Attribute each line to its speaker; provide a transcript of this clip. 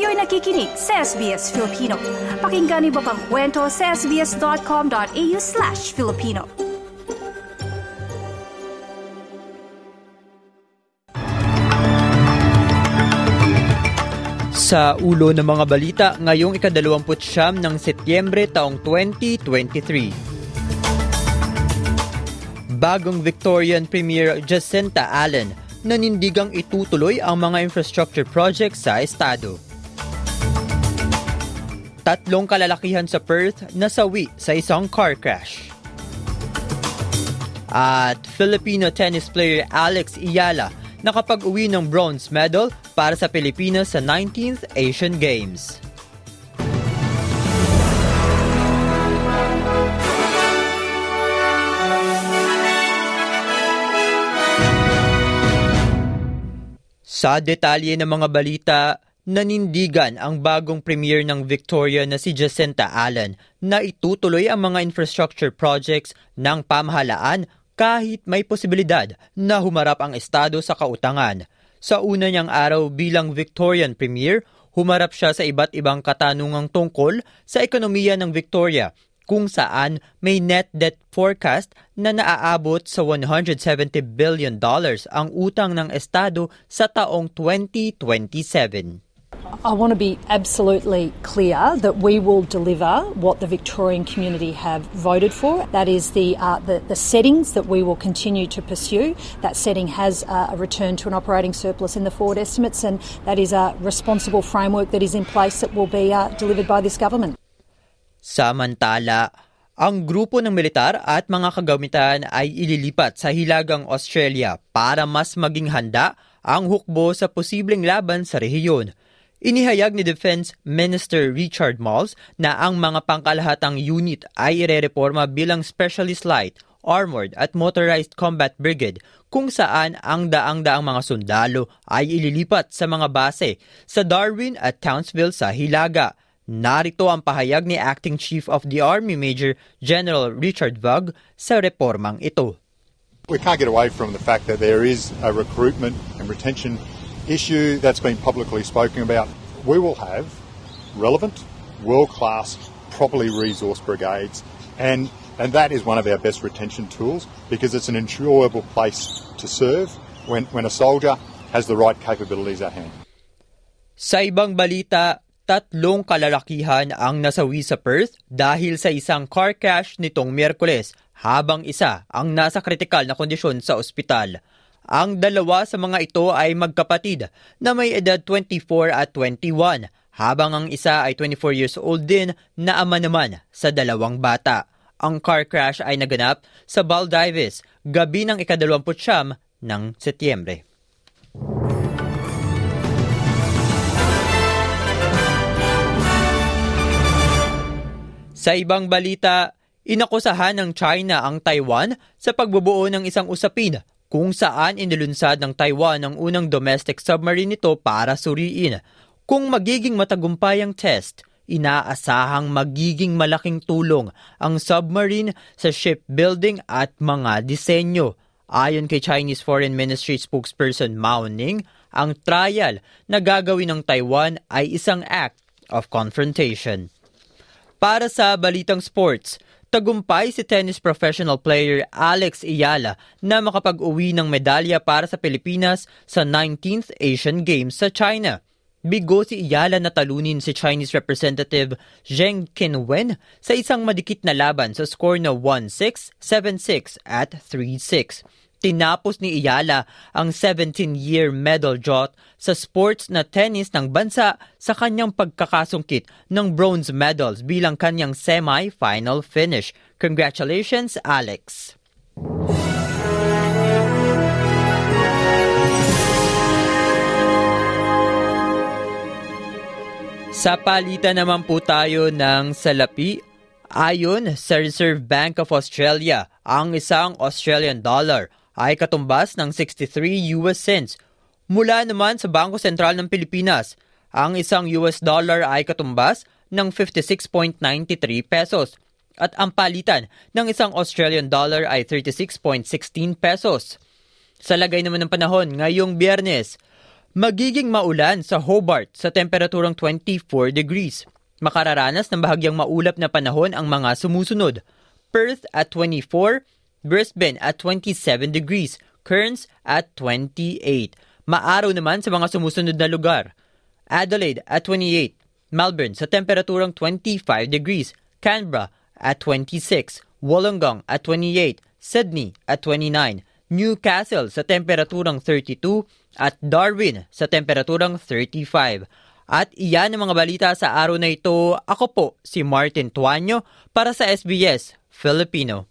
Speaker 1: Kayo'y nakikinig sa SBS Filipino. Pakinggan niyo pa ang kwento sa sbs.com.au slash Filipino.
Speaker 2: Sa ulo ng mga balita ngayong ikadalawamput siyam ng Setyembre taong 2023. Bagong Victorian Premier Jacinta Allen nanindigang itutuloy ang mga infrastructure projects sa estado. Tatlong kalalakihan sa Perth nasawi sa isang car crash. At Filipino tennis player Alex Iyala nakapag-uwi ng bronze medal para sa Pilipinas sa 19th Asian Games. Sa detalye ng mga balita, nanindigan ang bagong premier ng Victoria na si Jacinta Allen na itutuloy ang mga infrastructure projects ng pamahalaan kahit may posibilidad na humarap ang Estado sa kautangan. Sa una niyang araw bilang Victorian Premier, humarap siya sa iba't ibang katanungang tungkol sa ekonomiya ng Victoria kung saan may net debt forecast na naaabot sa 170 billion dollars ang utang ng Estado sa taong 2027.
Speaker 3: I want to be absolutely clear that we will deliver what the Victorian community have voted for. That is the, uh, the, the, settings that we will continue to pursue. That setting has uh, a return to an operating surplus in the forward estimates, and that is a responsible framework that is in place that will be uh, delivered by this government.
Speaker 2: Samantala, ang grupo ng militar at mga kagamitan ay ililipat sa Hilagang Australia para mas maging handa ang hukbo sa posibleng laban sa rehiyon. Inihayag ni Defense Minister Richard Malls na ang mga pangkalahatang unit ay irereforma bilang Specialist Light, Armored at Motorized Combat Brigade kung saan ang daang-daang mga sundalo ay ililipat sa mga base sa Darwin at Townsville sa Hilaga. Narito ang pahayag ni Acting Chief of the Army Major General Richard Vug sa reformang ito.
Speaker 4: We can't get away from the fact that there is a recruitment and retention issue that's been publicly spoken about. We will have relevant, world class, properly resourced brigades, and, and that is one of our best retention tools because it's an enjoyable place to serve when, when a soldier has the right capabilities at hand.
Speaker 2: Sa ibang balita, tatlong kalalakihan ang nasawi sa Perth dahil sa isang car crash nitong Miyerkules habang isa ang nasa kritikal na kondisyon sa ospital. Ang dalawa sa mga ito ay magkapatid na may edad 24 at 21, habang ang isa ay 24 years old din na ama naman sa dalawang bata. Ang car crash ay naganap sa Baldivis, gabi ng ikadalawamputsyam ng Setyembre. Sa ibang balita, inakusahan ng China ang Taiwan sa pagbubuo ng isang usapin kung saan inilunsad ng Taiwan ang unang domestic submarine nito para suriin. Kung magiging matagumpay ang test, inaasahang magiging malaking tulong ang submarine sa shipbuilding at mga disenyo. Ayon kay Chinese Foreign Ministry spokesperson Mao Ning, ang trial na gagawin ng Taiwan ay isang act of confrontation. Para sa Balitang Sports, Tagumpay si tennis professional player Alex Iyala na makapag-uwi ng medalya para sa Pilipinas sa 19th Asian Games sa China. Bigo si Iyala na talunin si Chinese representative Zheng Qinwen sa isang madikit na laban sa score na 1-6, 7-6 at 3-6. Tinapos ni Iyala ang 17-year medal drought sa sports na tennis ng bansa sa kanyang pagkakasungkit ng bronze medals bilang kanyang semi-final finish. Congratulations, Alex! Sa palitan naman po tayo ng salapi. Ayon sa Reserve Bank of Australia, ang isang Australian dollar ay katumbas ng 63 US cents. Mula naman sa Bangko Sentral ng Pilipinas, ang isang US dollar ay katumbas ng 56.93 pesos at ang palitan ng isang Australian dollar ay 36.16 pesos. Sa lagay naman ng panahon ngayong biyernes, Magiging maulan sa Hobart sa temperaturang 24 degrees. Makararanas ng bahagyang maulap na panahon ang mga sumusunod. Perth at 24, Brisbane at 27 degrees, Cairns at 28. Maaraw naman sa mga sumusunod na lugar. Adelaide at 28, Melbourne sa temperaturang 25 degrees, Canberra at 26, Wollongong at 28, Sydney at 29, Newcastle sa temperaturang 32 at Darwin sa temperaturang 35. At iyan ang mga balita sa araw na ito. Ako po si Martin Tuanyo para sa SBS Filipino.